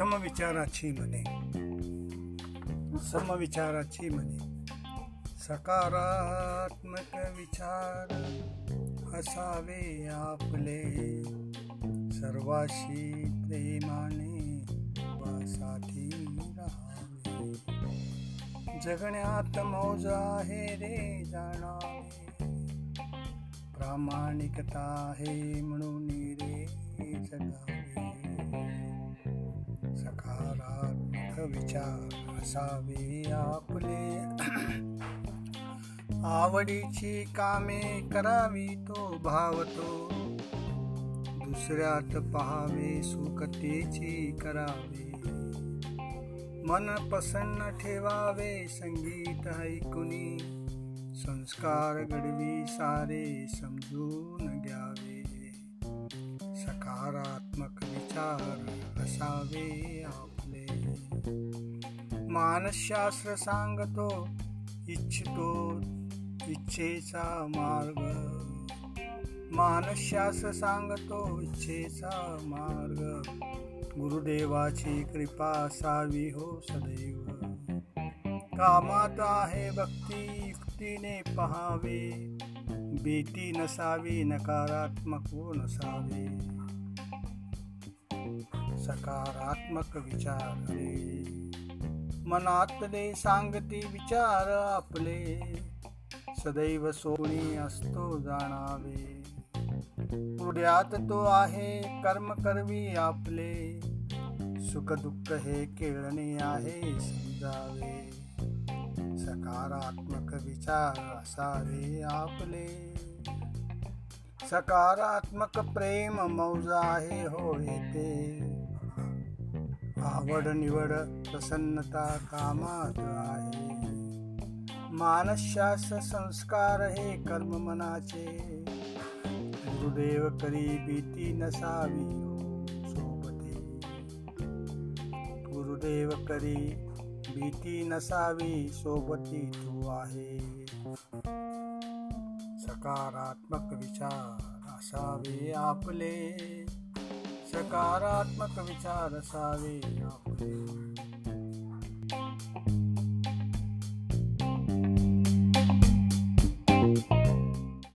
समविचाराची म्हणे समविचाराची मने। सकारात्मक विचार असावे आपले। सर्वाशी प्रेमाने वासाठी राहावे। जगण्यात मौज आहे रे जाणावे। प्रामाणिकता आहे म्हणून रे विचार असावे आपले। आवडीची कामे करावी तो भावतो। दुसऱ्यात पहावे सुखतेची करावे। मन प्रसन्न ठेवावे संगीत ऐकुनी। संस्कार घडवी सारे समजून घ्यावे। सकारात्मक विचार असावे आपले मानसशास्त्र सांगतो इच्छितो इच्छेचा मार्ग। मानसशास्त्र सांगतो इच्छेचा मार्ग। गुरुदेवाची कृपा असावी हो सदैव। कामात आहे भक्ती, युक्तीने पहावे। भीती नसावी, नकारात्मक व नसावे। सकारात्मक विचार मनातले सांगती विचार आपले. सदैव सोनी असतो जाणावे. हृदयात तो आहे, कर्म करवी आपले. सुख दुःख हे केळणे आहे, समजावे. सकारात्मक विचार असावे आपले. सकारात्मक प्रेम मौज आहे हो येते आवड निवड प्रसन्नता आहे मानसशास्त्र संस्कार हे कर्म मनाचे। गुरुदेव करी भीती नसावी सोबते गुरुदेव करी भीती नसावी सोबती तू आहे। सकारात्मक विचार असावे आपले। सकारात्मक विचार सावे आपले